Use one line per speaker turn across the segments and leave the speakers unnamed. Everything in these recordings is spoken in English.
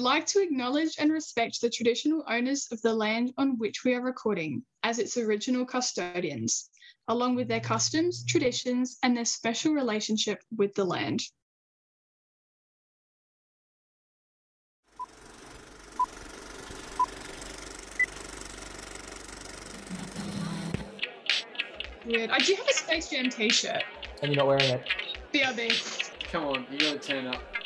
would like to acknowledge and respect the traditional owners of the land on which we are recording as its original custodians, along with their customs, traditions, and their special relationship with the land. Weird. I do have a Space Jam t-shirt.
And you're not wearing it.
BRB.
Come on, you gotta turn up.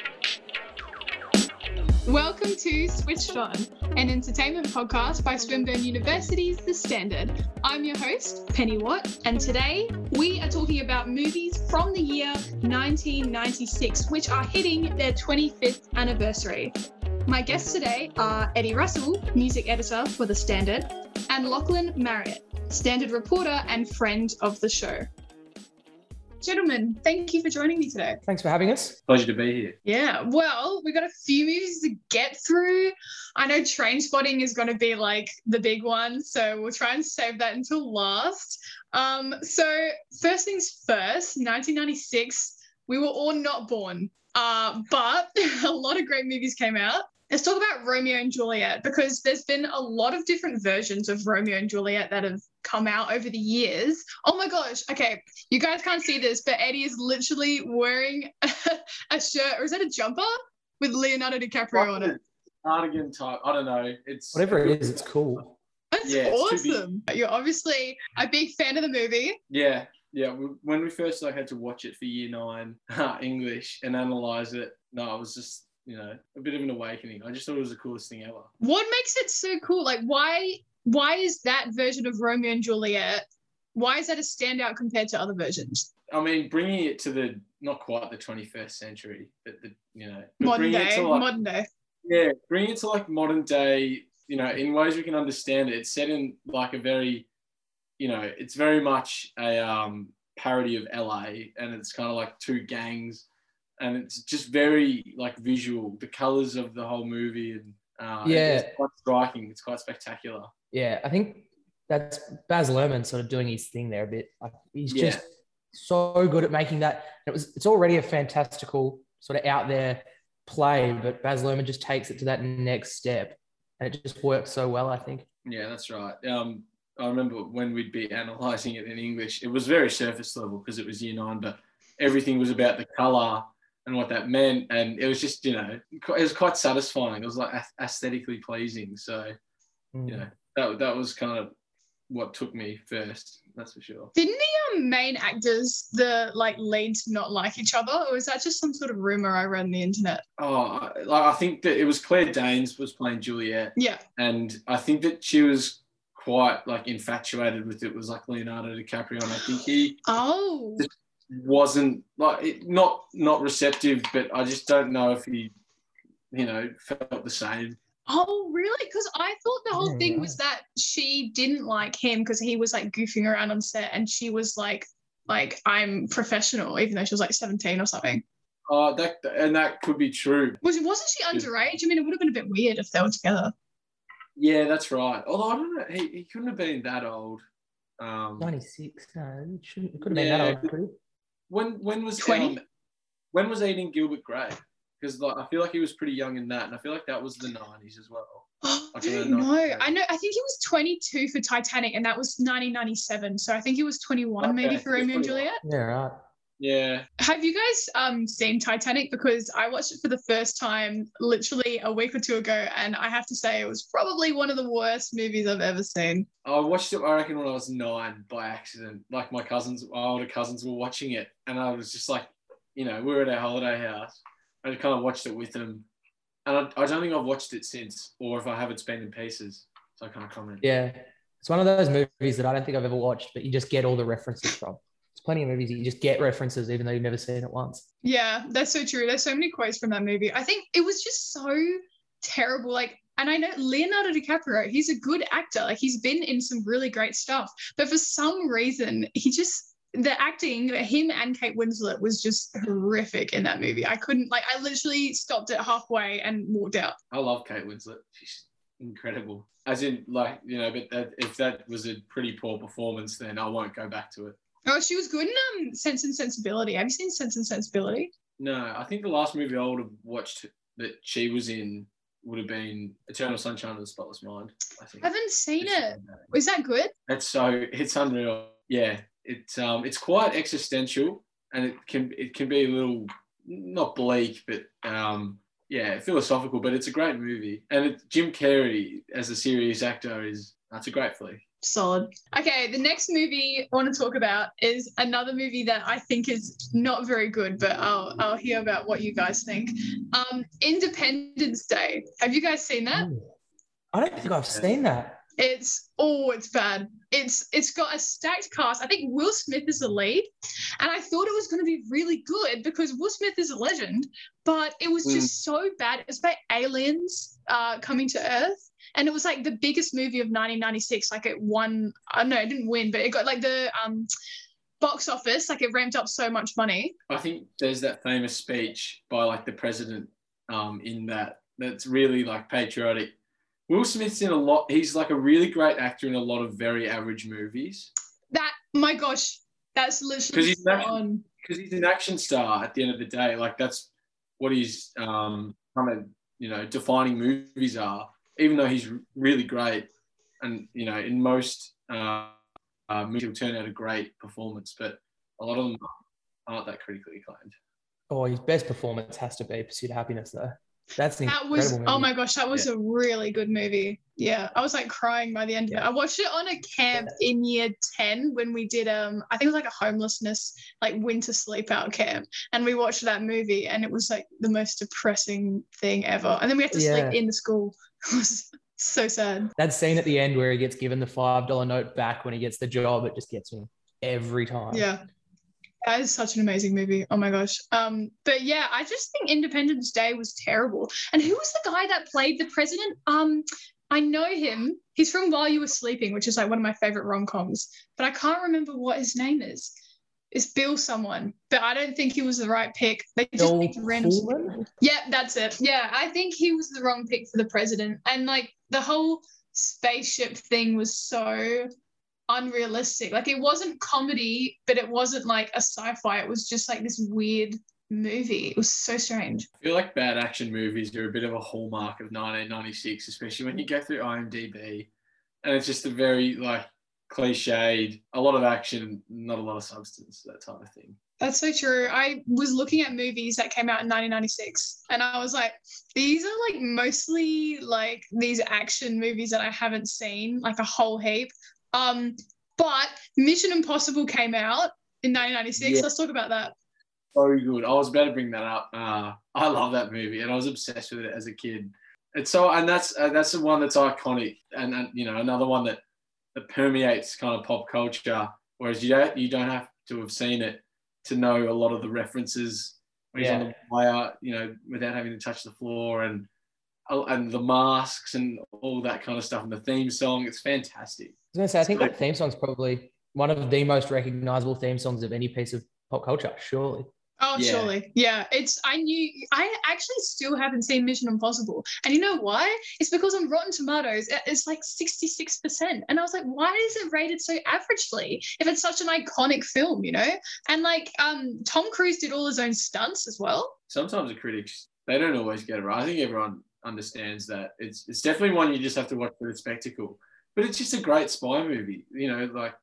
Welcome to Switched On, an entertainment podcast by Swinburne University's The Standard. I'm your host, Penny Watt, and today we are talking about movies from the year 1996, which are hitting their 25th anniversary. My guests today are Eddie Russell, music editor for The Standard, and Lachlan Marriott, Standard reporter and friend of the show. Gentlemen, thank you for joining me today.
Thanks for having us.
Pleasure to be here.
Yeah, well, we've got a few movies to get through. I know Trainspotting is going to be like the big one, so we'll try and save that until last. Um, so, first things first, 1996, we were all not born, uh, but a lot of great movies came out. Let's talk about Romeo and Juliet because there's been a lot of different versions of Romeo and Juliet that have come out over the years. Oh my gosh. Okay. You guys can't see this, but Eddie is literally wearing a, shirt, or is that a jumper with Leonardo DiCaprio on it?
Cardigan type. I don't know. It's
Whatever it is, it's cool.
That's
Yeah, it's too big.
awesome. You're obviously a big fan of the movie.
Yeah, yeah. When we first like had to watch it for year nine English and analyze it, no, it was just you know a bit of an awakening. I just thought it was the coolest thing ever.
What makes it so cool? Like, why? Why is that version of Romeo and Juliet? Why is that a standout compared to other versions?
I mean, bringing it to the not quite the 21st century, but the you know
Modern day,
like,
modern day.
yeah, bring it to like modern day, you know, in ways we can understand it. It's set in like a very, you know, it's very much a um, parody of LA, and it's kind of like two gangs, and it's just very like visual. The colors of the whole movie, and uh,
Yeah.
it's quite striking. It's quite spectacular.
Yeah, I think that's Baz Luhrmann sort of doing his thing there a bit. Like he's
Yeah.
just so good at making that. It was it's already a fantastical sort of out there play, but Baz Luhrmann just takes it to that next step, and it just works so well. I think.
Yeah, that's right. Um, I remember when we'd be analysing it in English, it was very surface level because it was year nine, but everything was about the colour and what that meant, and it was just you know it was quite satisfying. It was like aesthetically pleasing. So
Mm.
you know that that was kind of what took me first. That's for sure.
Didn't the um, main actors, the like leads, not like each other, or is that just some sort of rumor I read on the internet?
Oh, I- like I think that it was Claire Danes was playing Juliet,
Yeah.
and I think that she was quite like infatuated with it. Was like Leonardo DiCaprio, and I think he
Oh.
wasn't like not not receptive, but I just don't know if he, you know, felt the same.
Oh, really? Because I thought the whole
Yeah,
thing
right.
was that she didn't like him because he was like goofing around on set, and she was like, like I'm professional, even though she was like 17 or something.
Oh, that and that could be true.
Was wasn't she underage? I mean, it would have been a bit weird if they were together.
Yeah, that's right. Although I don't know, he, he couldn't have been that old. Um,
Ninety six. No, it shouldn't. It could have been
Yeah.
that old.
When when was
20?
um, when was Eating Gilbert Grape? Because like, I feel like he was pretty young in that, and I feel like that was the nineties as well.
Oh, I
I don't
don't
know.
know. I know. I think he was 22 for Titanic, and that was 1997. So I think he was 21 maybe for
he was
Romeo and Juliet.
Yeah, right.
Yeah,
Have you guys um seen Titanic? Because I watched it for the first time literally a week or two ago, and I have to say it was probably one of the worst movies I've ever seen.
I watched it. I reckon when I was nine by accident. Like my cousins, my older cousins were watching it, and I was just like, you know, we were at our holiday house. I just kind of watched it with them, and I, I don't think I've watched it since, or if I have, it's been in pieces, so I can't comment.
Yeah, it's one of those movies that I don't think I've ever watched, but you just get all the references from. There's plenty of movies that you just get references even though you've never seen it once.
Yeah, that's so true. There's so many quotes from that movie. I think it was just so terrible. Like, and I know Leonardo DiCaprio, he's a good actor. Like, he's been in some really great stuff. But for some reason, he just, the acting, him and Kate Winslet was just horrific in that movie. I couldn't, like, I literally stopped it halfway and walked out.
I love Kate Winslet. She's incredible. As in, like, you know, but that, if that was a pretty poor performance, then I won't go back to it.
Oh, she was good in um, Sense and Sensibility. Have you seen Sense and Sensibility?
No, I think the last movie I would have watched that she was in would have been Eternal Sunshine of the Spotless Mind. I
haven't seen it. Is that good?
It's so it's unreal. Yeah, it's um it's quite existential and it can it can be a little not bleak but um yeah philosophical but it's a great movie and it, Jim Carrey as a serious actor is that's a great flick.
Solid. Okay, the next movie I want to talk about is another movie that I think is not very good, but I'll I'll hear about what you guys think. Um, Independence Day. Have you guys seen that?
I don't think I've seen that.
It's oh, it's bad. It's it's got a stacked cast. I think Will Smith is the lead, and I thought it was going to be really good because Will Smith is a legend, but it was just so bad. It's about aliens uh, coming to Earth, and it was like the biggest movie of 1996. Like it won. I uh, know it didn't win, but it got like the um box office. Like it ramped up so much money.
I think there's that famous speech by like the president um in that that's really like patriotic Will Smith's in a lot. He's like a really great actor in a lot of very average movies.
That my gosh, that's literally
because he's action, because he's an action star at the end of the day. Like that's what he's um, kind of you know defining movies are. Even though he's really great, and you know in most uh, uh, movies he'll turn out a great performance, but a lot of them aren't that critically acclaimed.
Oh, his best performance has to be Pursuit of Happiness, though. That's
that was movie. oh my gosh, that was yeah. a really good movie. Yeah, I was like crying by the end yeah. of it. I watched it on a camp yeah. in year 10 when we did um I think it was like a homelessness like winter sleep out camp and we watched that movie and it was like the most depressing thing ever. And then we had to sleep in the school. It was so sad.
That scene at the end where he gets given the five dollar note back when he gets the job, it just gets me every time.
Yeah. That is such an amazing movie. Oh my gosh. Um, but yeah, I just think Independence Day was terrible. And who was the guy that played the president? Um, I know him. He's from While You Were Sleeping, which is like one of my favorite rom coms. But I can't remember what his name is. It's Bill someone, but I don't think he was the right pick. They just Bill picked random. Yeah, that's it. Yeah, I think he was the wrong pick for the president. And like the whole spaceship thing was so unrealistic. Like it wasn't comedy, but it wasn't like a sci-fi. It was just like this weird movie. It was so strange.
I feel like bad action movies are a bit of a hallmark of 1996, especially when you go through IMDb, and it's just a very like cliched, a lot of action, not a lot of substance, that type of thing.
That's so true. I was looking at movies that came out in 1996 and I was like, these are like mostly like these action movies that I haven't seen, like a whole heap. Um, but Mission Impossible came out in 1996. Yeah. Let's talk about that.
Very good. I was about to bring that up. Uh, I love that movie, and I was obsessed with it as a kid. And so, and that's uh, that's the one that's iconic, and, and you know another one that that permeates kind of pop culture. Whereas you don't you don't have to have seen it to know a lot of the references. When yeah. he's on the wire, you know, without having to touch the floor, and oh, and the masks and all that kind of stuff, and the theme song. It's fantastic I
was gonna say, I think that theme song is probably one of the most recognizable theme songs of any piece of pop culture, surely.
Oh, yeah. surely. Yeah. It's I knew I actually still haven't seen Mission Impossible. And you know why? It's because on Rotten Tomatoes, it's like 66%. And I was like, why is it rated so averagely if it's such an iconic film, you know? And like um Tom Cruise did all his own stunts as well.
Sometimes the critics they don't always get it right. I think everyone understands that. It's it's definitely one you just have to watch for the spectacle but it's just a great spy movie. You know, like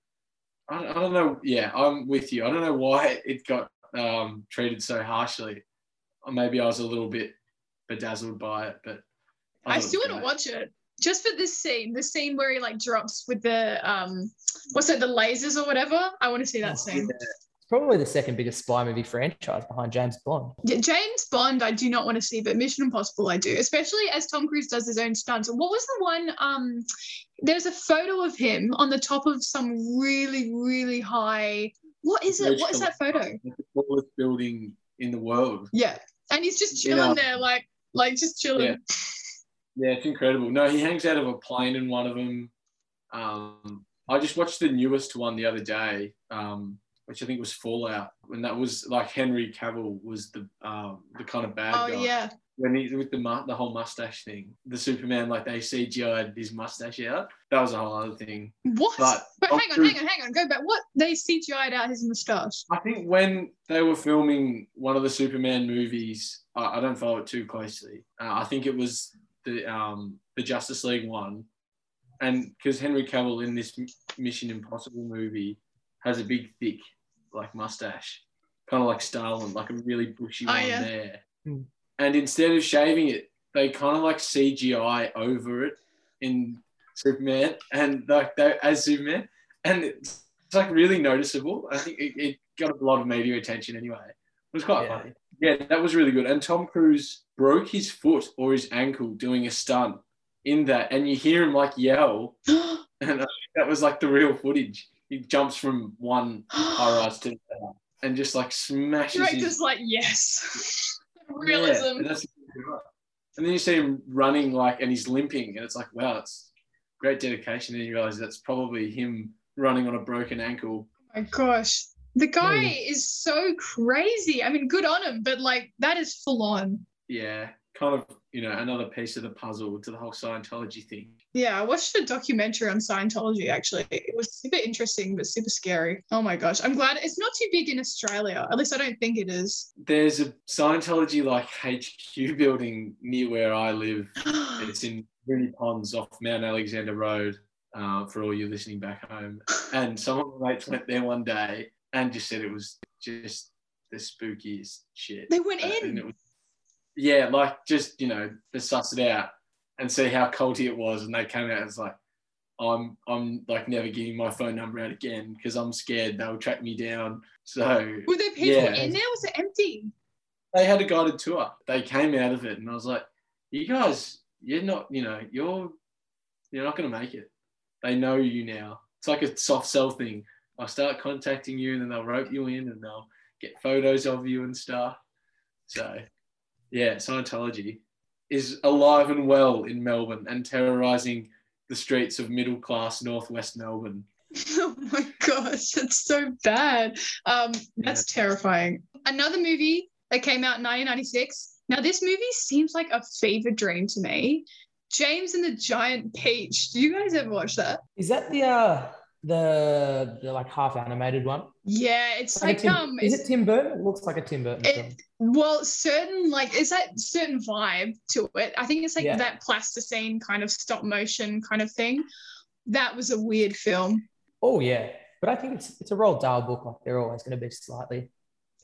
I, I don't know. Yeah, I'm with you. I don't know why it got um, treated so harshly. Or maybe I was a little bit bedazzled by it, but
I, I still want to watch it just for this scene. The scene where he like drops with the um, what's it, the lasers or whatever. I want to see that oh, scene. Yeah
probably the second biggest spy movie franchise behind James Bond.
Yeah, James Bond, I do not want to see, but Mission Impossible, I do, especially as Tom Cruise does his own stunts. What was the one? Um, there's a photo of him on the top of some really, really high. What is it? What is that photo?
The tallest building in the world.
Yeah, and he's just chilling there, like, like just chilling.
Yeah. yeah, it's incredible. No, he hangs out of a plane in one of them. Um, I just watched the newest one the other day. Um, which I think was Fallout, and that was like Henry Cavill was the um, the kind of bad
oh,
guy.
yeah.
When he with the the whole mustache thing, the Superman like they CGI'd his mustache out. That was a whole other thing.
What? But, but hang on, hang on, hang on. Go back. What they CGI'd out his mustache?
I think when they were filming one of the Superman movies, I, I don't follow it too closely. Uh, I think it was the um the Justice League one, and because Henry Cavill in this Mission Impossible movie has a big thick like mustache, kind of like Stalin, like a really bushy
Oh,
one
yeah.
there.
Hmm.
And instead of shaving it, they kind of like CGI over it in Superman, and like they as Superman, and it's, it's like really noticeable. I think it, it got a lot of media attention anyway. It was quite
Yeah.
funny. Yeah, that was really good. And Tom Cruise broke his foot or his ankle doing a stunt in that, and you hear him like yell, and I think that was like the real footage. He jumps from one high rise to the other and just like smashes his
Director's like, yes.
Yeah,
Realism.
and, that's exactly right. And then you see him running like, and he's limping, and it's like, wow, it's great dedication. And you realize that's probably him running on a broken ankle.
Oh my gosh. The guy
Hmm.
is so crazy. I mean, good on him, but like that is full on.
Yeah, kind of, you know, another piece of the puzzle to the whole Scientology thing.
Yeah, I watched a documentary on Scientology actually. It was super interesting, but super scary. Oh my gosh. I'm glad it's not too big in Australia. At least I don't think it is.
There's a Scientology like HQ building near where I live. It's in Moonee Ponds off Mount Alexander Road. Uh, for all you listening back home, and some of my mates went there one day and just said it was just the spookiest shit.
they went
Uh, and
in.
Was, yeah, like just you know, to suss it out and see how culty it was, and they came out and it's like, I'm I'm like never giving my phone number out again because I'm scared they'll track me down. So
Were there people
Yeah.
in there? Was it empty?
they had a guided tour. They came out of it, and I was like, you guys, you're not, you know, you're you're not gonna make it. They know you now. It's like a soft sell thing. I'll start contacting you, and then they'll rope you in, and they'll get photos of you and stuff. So, yeah, Scientology is alive and well in Melbourne and terrorizing the streets of middle class northwest Melbourne.
Oh my gosh, that's so bad. Um, that's terrifying. Another movie that came out in 1996. Now, this movie seems like a fever dream to me. James and the Giant Peach. Do you guys ever watch that?
Is that the uh the the like half animated one?
Yeah, it's
a
like
Tim-
um,
is it Tim Burton? It looks like a Tim Burton
It-
film.
well, certain like is that certain vibe to it. I think it's like
Yeah.
that plasticine kind of stop motion kind of thing. That was a weird film.
Oh yeah, but I think it's it's a Roald Dahl book. Like they're always going to be slightly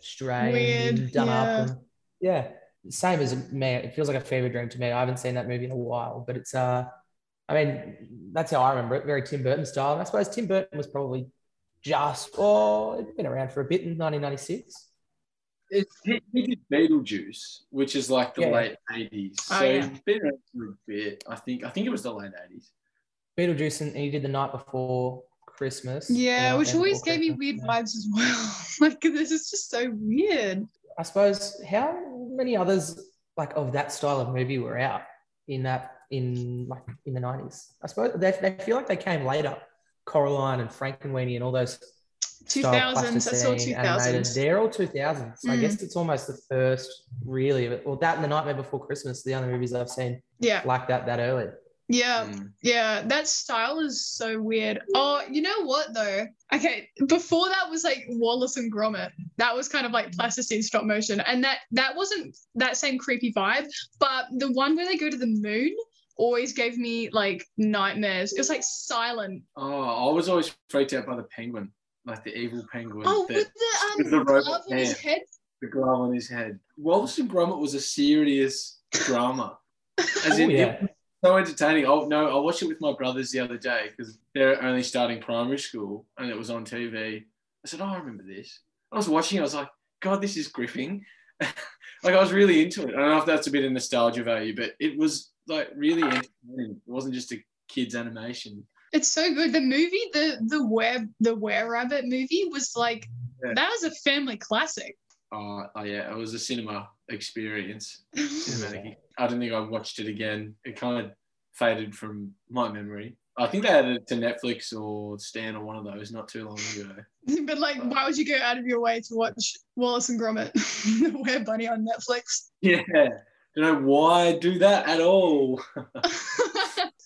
strange
Weird,
done
yeah.
up. And, yeah, same as me. It feels like a fever dream to me. I haven't seen that movie in a while, but it's uh, I mean, that's how I remember it. Very Tim Burton style. And I suppose Tim Burton was probably just oh, it'd been around for a bit in 1996.
It's, he, he did Beetlejuice, which is like the
Yeah.
late eighties.
Oh,
so
yeah.
he's been around for a bit. I think. I think it was the late eighties.
Beetlejuice, and he did the night before Christmas.
Yeah,
The
which
Night
always gave me weird vibes as well. like this is just so weird.
I suppose how many others like of that style of movie were out in that in like in the nineties? I suppose they, they feel like they came later. Coraline and Frankenweenie and all those
Two
style
thousands. I saw
plasticine
two
animated,
thousands.
They're all two thousands. I
Mm.
guess it's almost the first really of. Well, that and the Nightmare Before Christmas, the only movies I've seen
Yeah,
like that that early.
yeah.
Mm.
Yeah, that style is so weird. Oh, you know what though? Okay, before that was like Wallace and Gromit. That was kind of like plasticine stop motion, and that that wasn't that same creepy vibe. But the one where they go to the moon always gave me like nightmares. It was like silent.
Oh, I was always freaked out by the penguin, like the evil penguin.
Oh,
that,
with the
with
um
the robot
glove on his head.
the glove on his head. Wallace and Gromit was a serious drama. As
Oh,
in,
yeah.
it was so entertaining. Oh no, I watched it with my brothers the other day because they're only starting primary school and it was on TV. I said, "Oh, I remember this." I was watching. I was like, "God, this is gripping." like I was really into it. I don't know if that's a bit of nostalgia value, but it was like really entertaining. It wasn't just a kids animation.
It's so good. The movie, the the web, the Were-Rabbit movie was like
Yeah.
that was a family classic.
Oh, oh yeah, it was a cinema experience. Cinematic. I don't think I've watched it again. It kind of faded from my memory. I think they added it to Netflix or Stan or one of those not too long ago.
but like, why would you go out of your way to watch Wallace and Gromit, Where Bunny on Netflix?
Yeah, don't know why do that at all.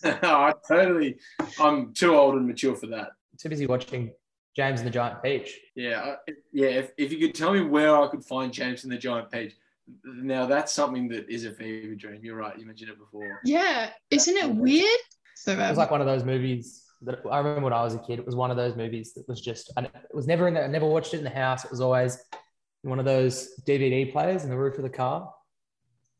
I totally, I'm too old and mature for that.
Too busy watching James and the Giant Peach.
Yeah, yeah. If, if you could tell me where I could find James and the Giant Peach, now that's something that is a fever dream. You're right. You mentioned it before.
Yeah, isn't it weird? So
It was um, like one of those movies that I remember when I was a kid. It was one of those movies that was just, and it was never in the, I never watched it in the house. It was always one of those DVD players in the roof of the car.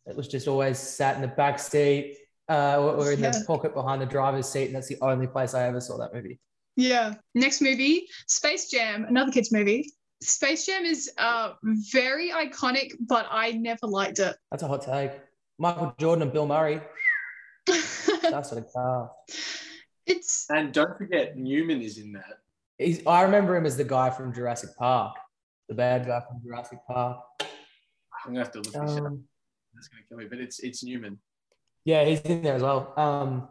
It was just always sat in the back seat uh, or, or in
Yeah.
the pocket behind the driver's seat. And that's the only place I ever saw that movie.
Yeah. Next movie, Space Jam, another kids movie. Space Jam is uh very iconic, but I never liked it.
That's a hot take. Michael Jordan and Bill Murray. That's sort of car.
it's
And don't forget, Newman is in that.
He's, I remember him as the guy from Jurassic Park, the bad guy from Jurassic Park.
I'm gonna have to look this up.
Um,
That's gonna kill me, but it's it's Newman.
Yeah, he's in there as well. Um,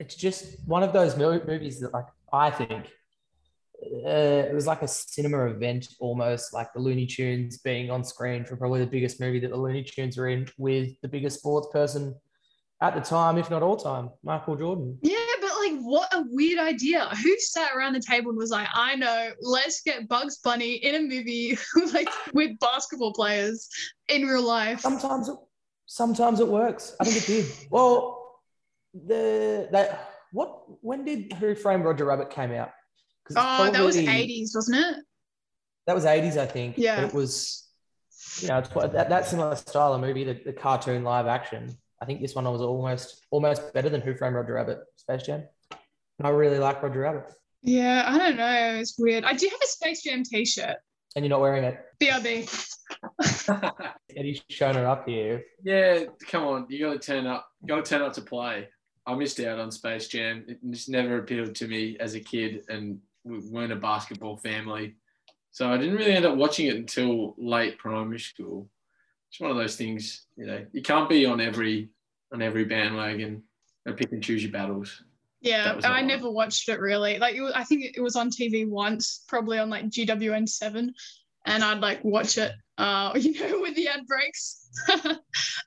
it's just one of those movies that, like, I think uh, it was like a cinema event almost, like the Looney Tunes being on screen for probably the biggest movie that the Looney Tunes were in with the biggest sports person at the time, if not all time, Michael Jordan.
yeah, but like what a weird idea. Who sat around the table and was like, I know, let's get Bugs Bunny in a movie like with basketball players in real life.
Sometimes, it, sometimes it works. I think it did. Well, the that what when did Who Framed Roger Rabbit came out?
Oh, that was 80s, wasn't it?
That was 80s, I think.
Yeah.
But it was, you know, it's quite, that, that similar style of movie, the, the cartoon live action. I think this one was almost almost better than Who Framed Roger Rabbit, Space Jam. And I really like Roger Rabbit.
Yeah, I don't know. It's weird. I do have a Space Jam t-shirt.
And you're not wearing it.
BRB.
Eddie's showing it up here.
yeah, come on, you gotta turn up. You gotta turn up to play. I missed out on Space Jam. It just never appealed to me as a kid, and we weren't a basketball family, so I didn't really end up watching it until late primary school. It's one of those things, you know. You can't be on every on every bandwagon. and pick and choose your battles.
Yeah, I
one.
never watched it really. Like, it was, I think it was on TV once, probably on like GWN seven, and I'd like watch it, uh, you know, with the ad breaks.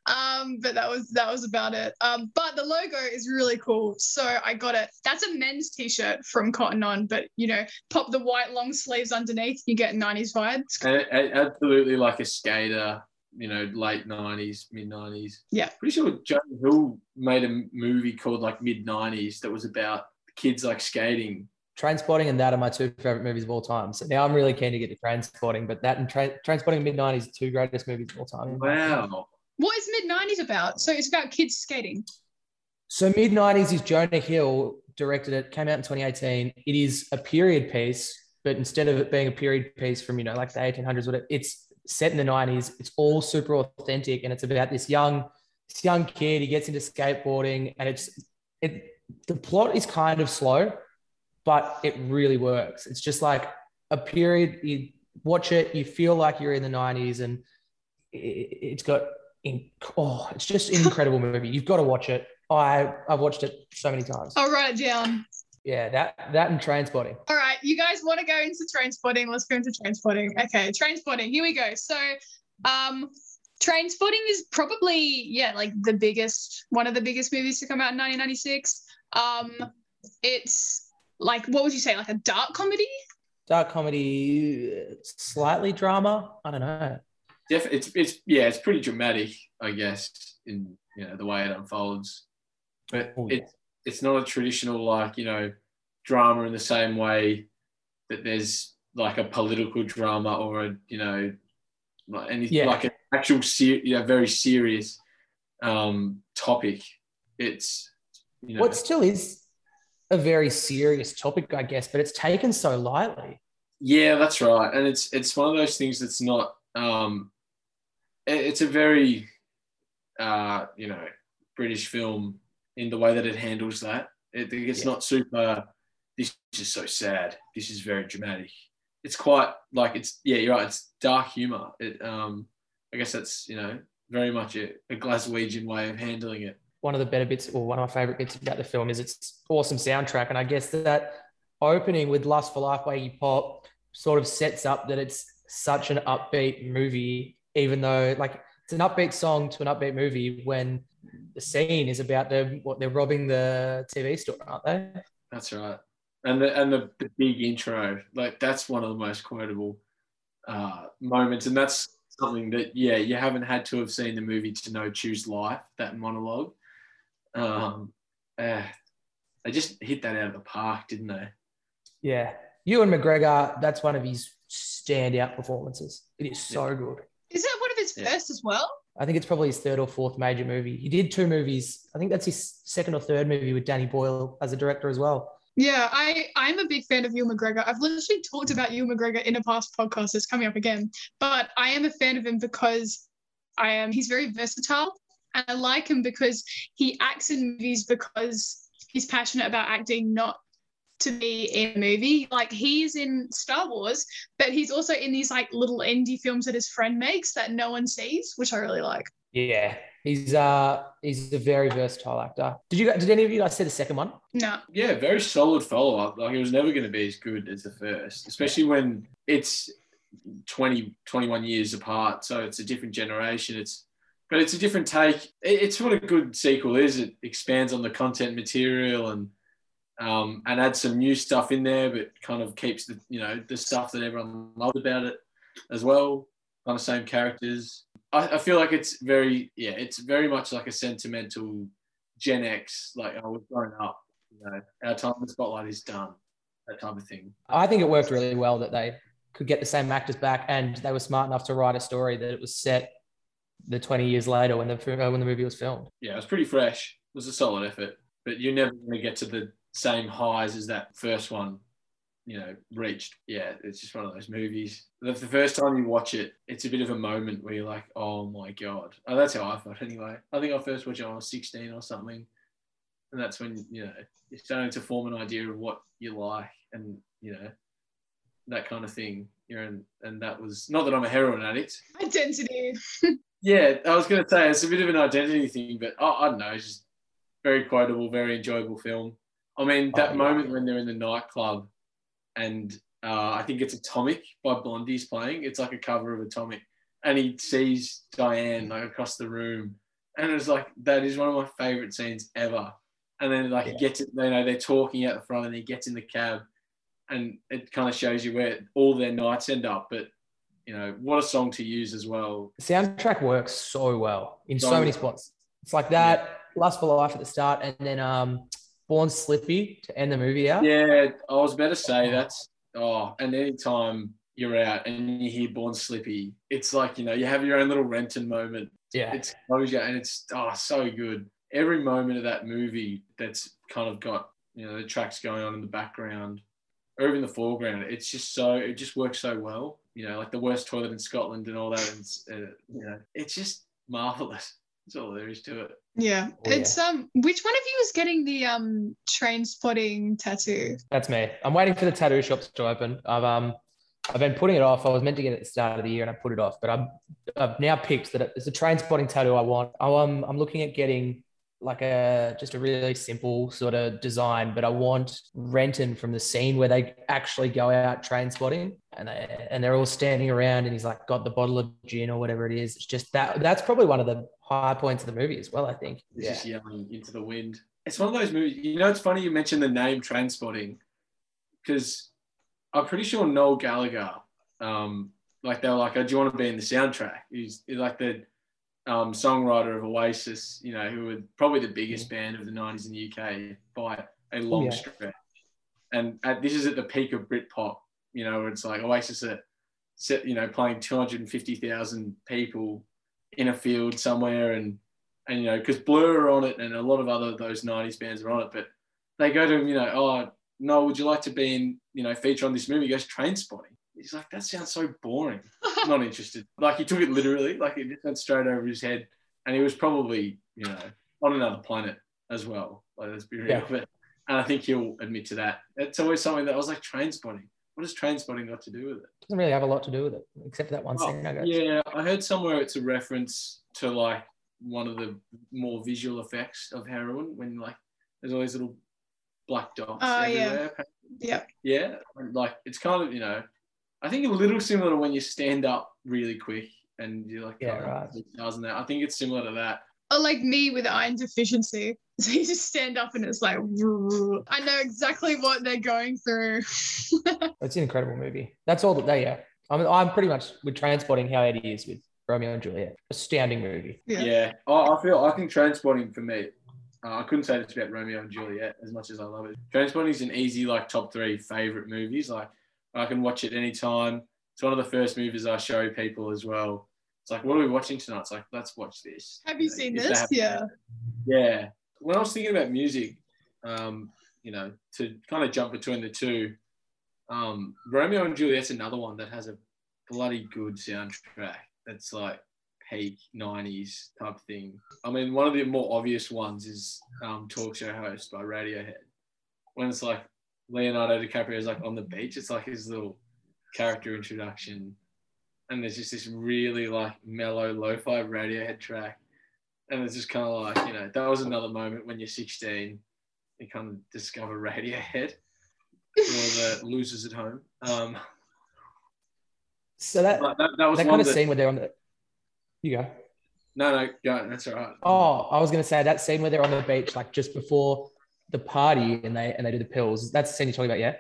um, but that was that was about it. Um, but the logo is really cool, so I got it. That's a men's T-shirt from Cotton On, but you know, pop the white long sleeves underneath, you get '90s vibes.
And it- it- absolutely like a skater, you know, late nineties, mid nineties.
Yeah.
Pretty sure Jonah Hill made a movie called like mid nineties that was about kids like skating.
Trainspotting and that are my two favorite movies of all time. So now I'm really keen to get to Trainspotting, but that and tra- Trainspotting mid 90s, two greatest movies of all time.
Wow.
What is mid '90s about? So it's about kids skating.
So mid 90s is Jonah Hill directed it, came out in 2018. It is a period piece, but instead of it being a period piece from, you know, like the 1800s, whatever, it's set in the 90s. It's all super authentic and it's about this young, this young kid. He gets into skateboarding and it's it the plot is kind of slow, but it really works. It's just like a period, you watch it, you feel like you're in the 90s and it, it's got in, oh, it's just an incredible movie. You've got to watch it. I I've watched it so many times.
I'll write it down.
Yeah, that that and Trainspotting.
All right, you guys want to go into train spotting? Let's go into train spotting. Okay, train spotting. Here we go. So, um, train spotting is probably yeah, like the biggest, one of the biggest movies to come out in 1996. Um, it's like what would you say, like a dark comedy?
Dark comedy, slightly drama. I don't know.
Def- it's it's yeah, it's pretty dramatic, I guess, in you know the way it unfolds. But
Oh, yeah.
it's it's not a traditional like you know drama in the same way that there's like a political drama or a you know like any
Yeah.
like an actual ser- you know, very serious um topic. It's you know
What still is a very serious topic, I guess, but it's taken so lightly.
Yeah, that's right. And it's it's one of those things that's not um it- it's a very uh you know British film in the way that it handles that. It, it's
Yeah.
not super this is so sad. This is very dramatic. It's quite like it's yeah, you're right, it's dark humor. It um I guess that's, you know, very much a, a Glaswegian way of handling it.
One of the better bits, or one of my favorite bits about the film, is its awesome soundtrack. And I guess that opening with "Lust for Life" by Iggy Pop sort of sets up that it's such an upbeat movie, even though like it's an upbeat song to an upbeat movie when the scene is about them what they're robbing the TV store, aren't they?
That's right. And the and the, the big intro, like that's one of the most quotable uh, moments, and that's something that yeah you haven't had to have seen the movie to know choose life that monologue um eh, they just hit that out of the park didn't they
Yeah. Ewan McGregor, that's one of his standout performances. It is so good.
Is that one of his
Yeah.
first as well?
I think it's probably his third or fourth major movie. He did two movies. I think that's his second or third movie with Danny Boyle as a director as well.
Yeah, I I'm a big fan of Ewan McGregor. I've literally talked about Ewan McGregor in a past podcast. It's coming up again, but I am a fan of him because I am. He's very versatile, and I like him because he acts in movies because he's passionate about acting, not to be in a movie. Like he's in Star Wars, but he's also in these like little indie films that his friend makes that no one sees, which I really like.
Yeah. He's uh he's a very versatile actor. Did you guys- did any of you guys see the second one?
No,
yeah very solid follow-up like it was never going to be as good as the first especially when it's 20 21 years apart so it's a different generation it's but it's a different take it's what a good sequel is it expands on the content material and um, and add some new stuff in there but kind of keeps the you know the stuff that everyone loved about it as well Kind of same characters I, I feel like it's very yeah it's very much like a sentimental gen x like i was growing up you know, our time in the spotlight is done, that type of thing.
I think it worked really well that they could get the same actors back and they were smart enough to write a story that it was set the 20 years later when the uh, when the movie was filmed.
Yeah, it was pretty fresh. It was a solid effort, but you're never going to get to the same highs as that first one, you know, reached. Yeah, it's just one of those movies. The, first time you watch it, it's a bit of a moment where you're like, oh my God. Oh, that's how I felt anyway. I think I first watched it when I was 16 or something. And that's when, you know, you're starting to form an idea of what you like and, you know, that kind of thing. You know, and, and that was not that I'm a heroin addict,
identity.
yeah, I was going to say it's a bit of an identity thing, but oh, I don't know. It's just very quotable, very enjoyable film. I mean, that
Oh, yeah.
moment when they're in the nightclub and uh, I think it's Atomic by Blondie's playing. It's like a cover of Atomic. And he sees Diane like across the room. And it's like, that is one of my favorite scenes ever. And then like he gets it, you know, they're talking out the front and he gets in the cab and it kind of shows you where all their nights end up. But, you know, what a song to use as well.
The soundtrack works so well in so
So
many spots. It's like that, Lust for Life at the start, and then um Born Slippy to end the movie out.
Yeah, I was about to say that's oh, and anytime you're out and you hear Born Slippy, it's like you know you have your own little Renton moment.
Yeah.
It's closure and it's oh so good. Every moment of that movie that's kind of got you know the tracks going on in the background or even the foreground. It's just so it just works so well. You know, like the worst toilet in Scotland and all that. And uh, you know, it's just marvelous. That's all there is to it.
Yeah.
Oh,
it's um which one of you is getting the um train spotting tattoo?
That's me. I'm waiting for the tattoo shops to open. I've um I've been putting it off. I was meant to get it at the start of the year and I put it off, but I'm I've now picked that it's a train spotting tattoo I want. I, um, I'm looking at getting like a just a really simple sort of design, but I want Renton from the scene where they actually go out train spotting and they, and they're all standing around and he's like got the bottle of gin or whatever it is. It's just that that's probably one of the high points of the movie as well. I think.
It's just yelling into the wind. It's one of those movies. You know, it's funny you mentioned the name Trainspotting because I'm pretty sure Noel Gallagher, um, like they were like, oh, "Do you want to be in the soundtrack?" He's, he's like the um, songwriter of Oasis. You know, who were probably the biggest band of the '90s in the UK by a long
yeah.
stretch. And at, this is at the peak of Britpop. You know, where it's like Oasis are, set, you know, playing 250,000 people in a field somewhere and and you know because Blur are on it and a lot of other those '90s bands are on it, but they go to him, you know, oh no, would you like to be in, you know, feature on this movie? He goes train spotting. He's like, that sounds so boring. Not interested. Like he took it literally, like it just went straight over his head, and he was probably, you know, on another planet as well. Like let's be real,
Yeah.
but and I think he'll admit to that. It's always something that I was like train spotting. What does train spotting got to do with it?
Doesn't really have a lot to do with it, except for that one
Oh,
scene. I guess.
yeah, I heard somewhere it's a reference to like one of the more visual effects of heroin when like there's all these little black dots
Oh, yeah.
everywhere.
Yep.
Yeah, and, like it's kind of you know, I think a little similar to when you stand up really quick and you're like,
Yeah,
oh,
right.
it doesn't that. I think it's similar to that.
Or like me with iron deficiency. So you just stand up and it's like I know exactly what they're going through.
It's an incredible movie. That's all that they yeah. I'm, I'm pretty much with trainspotting how Eddie is with Romeo and Juliet. Astounding movie.
Yeah.
Yeah. Oh, I feel I think Trainspotting for me. Uh, I couldn't say this about Romeo and Juliet as much as I love it. Trainspotting is an easy like top three favorite movies. Like I can watch it anytime. It's one of the first movies I show people as well. It's like, what are we watching tonight? It's like, let's watch this.
Have you
know,
seen this? Yeah.
Yeah. When I was thinking about music, um, you know, to kind of jump between the two, um, Romeo and Juliet's another one that has a bloody good soundtrack. That's like peak '90s type thing. I mean, one of the more obvious ones is um, "Talk Show Host" by Radiohead. When it's like Leonardo DiCaprio is like on the beach, it's like his little character introduction, and there's just this really like mellow lo-fi Radiohead track and it's just kind of like you know that was another moment when you're 16 you kind of discover radiohead for the losers at home um
So that
that, that was
that
one
kind of
that,
scene where they're on the. You go.
no no go that's all right
Oh, I was gonna say that scene where they're on the beach, like just before the party, and they and they do the pills. That's the scene you're talking about, yeah.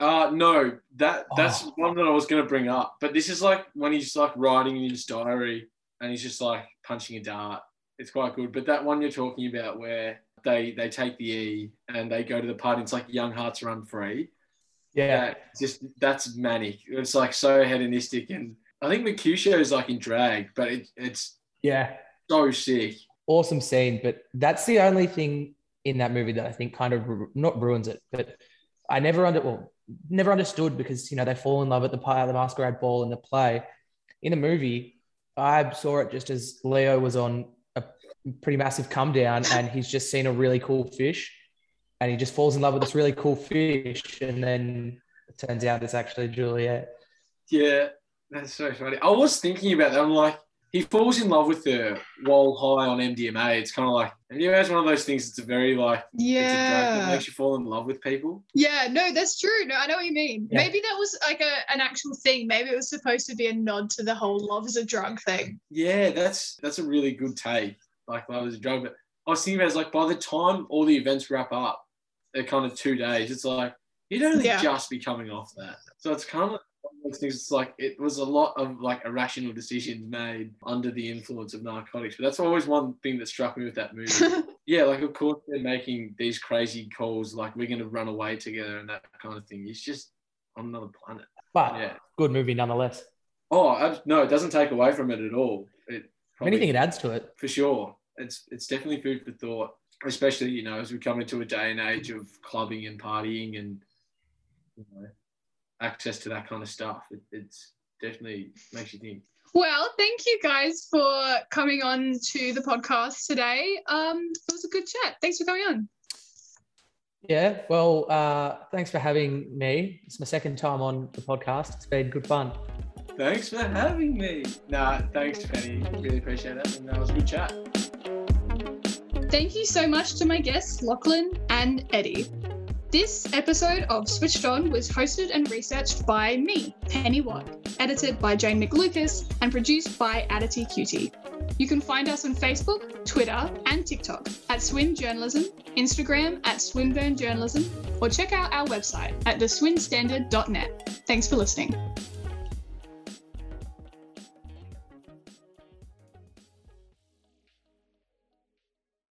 uh no that that's
Oh.
one that i was going to bring up but this is like when he's like writing in his diary and he's just like punching a dart it's quite good but that one you're talking about where they they take the e and they go to the party it's like young hearts run free
Yeah,
yeah, just that's manic. It's like so hedonistic, and I think Mercutio is like in drag, but it, it's
yeah.
so sick.
Awesome scene, but that's the only thing in that movie that I think kind of not ruins it, but I never under well, never understood because you know they fall in love at the pie, the masquerade ball in the play. In the movie, I saw it just as Leo was on a pretty massive come down, and he's just seen a really cool fish, and he just falls in love with this really cool fish, and then it turns out it's actually Juliet.
Yeah, that's so funny. I was thinking about that. I'm like, he falls in love with her while high on MDMA. It's kind of like MDMA is one of those things. It's a very like it's a drug that makes you fall in love with people.
Yeah, no, that's true. No, I know what you mean.
Yeah.
Maybe that was like a, an actual thing. Maybe it was supposed to be a nod to the whole love is a drug thing.
Yeah, that's that's a really good take. Like love is a drug, but I was thinking about it's like by the time all the events wrap up, they're kind of two days. It's like you'd only
Yeah.
just be coming off that. So it's kind of one of those things. It's like it was a lot of like irrational decisions made under the influence of narcotics. But that's always one thing that struck me with that movie. yeah, like of course they're making these crazy calls, like we're gonna run away together and that kind of thing. It's just on another planet.
But
Yeah.
good movie nonetheless.
Oh no, it doesn't take away from it at all. It probably-
anything, it adds to it.
for sure. It's it's definitely food for thought, especially you know as we come into a day and age of clubbing and partying and you know access to that kind of stuff. It, it's definitely makes you think.
well, thank you guys for coming on to the podcast today. Um, it was a good chat. Thanks for coming on.
Yeah, well, uh, thanks for having me. It's my second time on the podcast. It's been good fun.
Thanks for having me. Nah, thanks, Penny. Really appreciate it, and that was a good chat.
Thank you so much to my guests, Lachlan and Eddie. This episode of Switched On was hosted and researched by me, Penny Watt, edited by Jane McLucas, and produced by Adity Cutie. You can find us on Facebook, Twitter, and TikTok at Swin Journalism, Instagram at Swinburne Journalism, or check out our website at theswinstandard.net. Thanks for listening.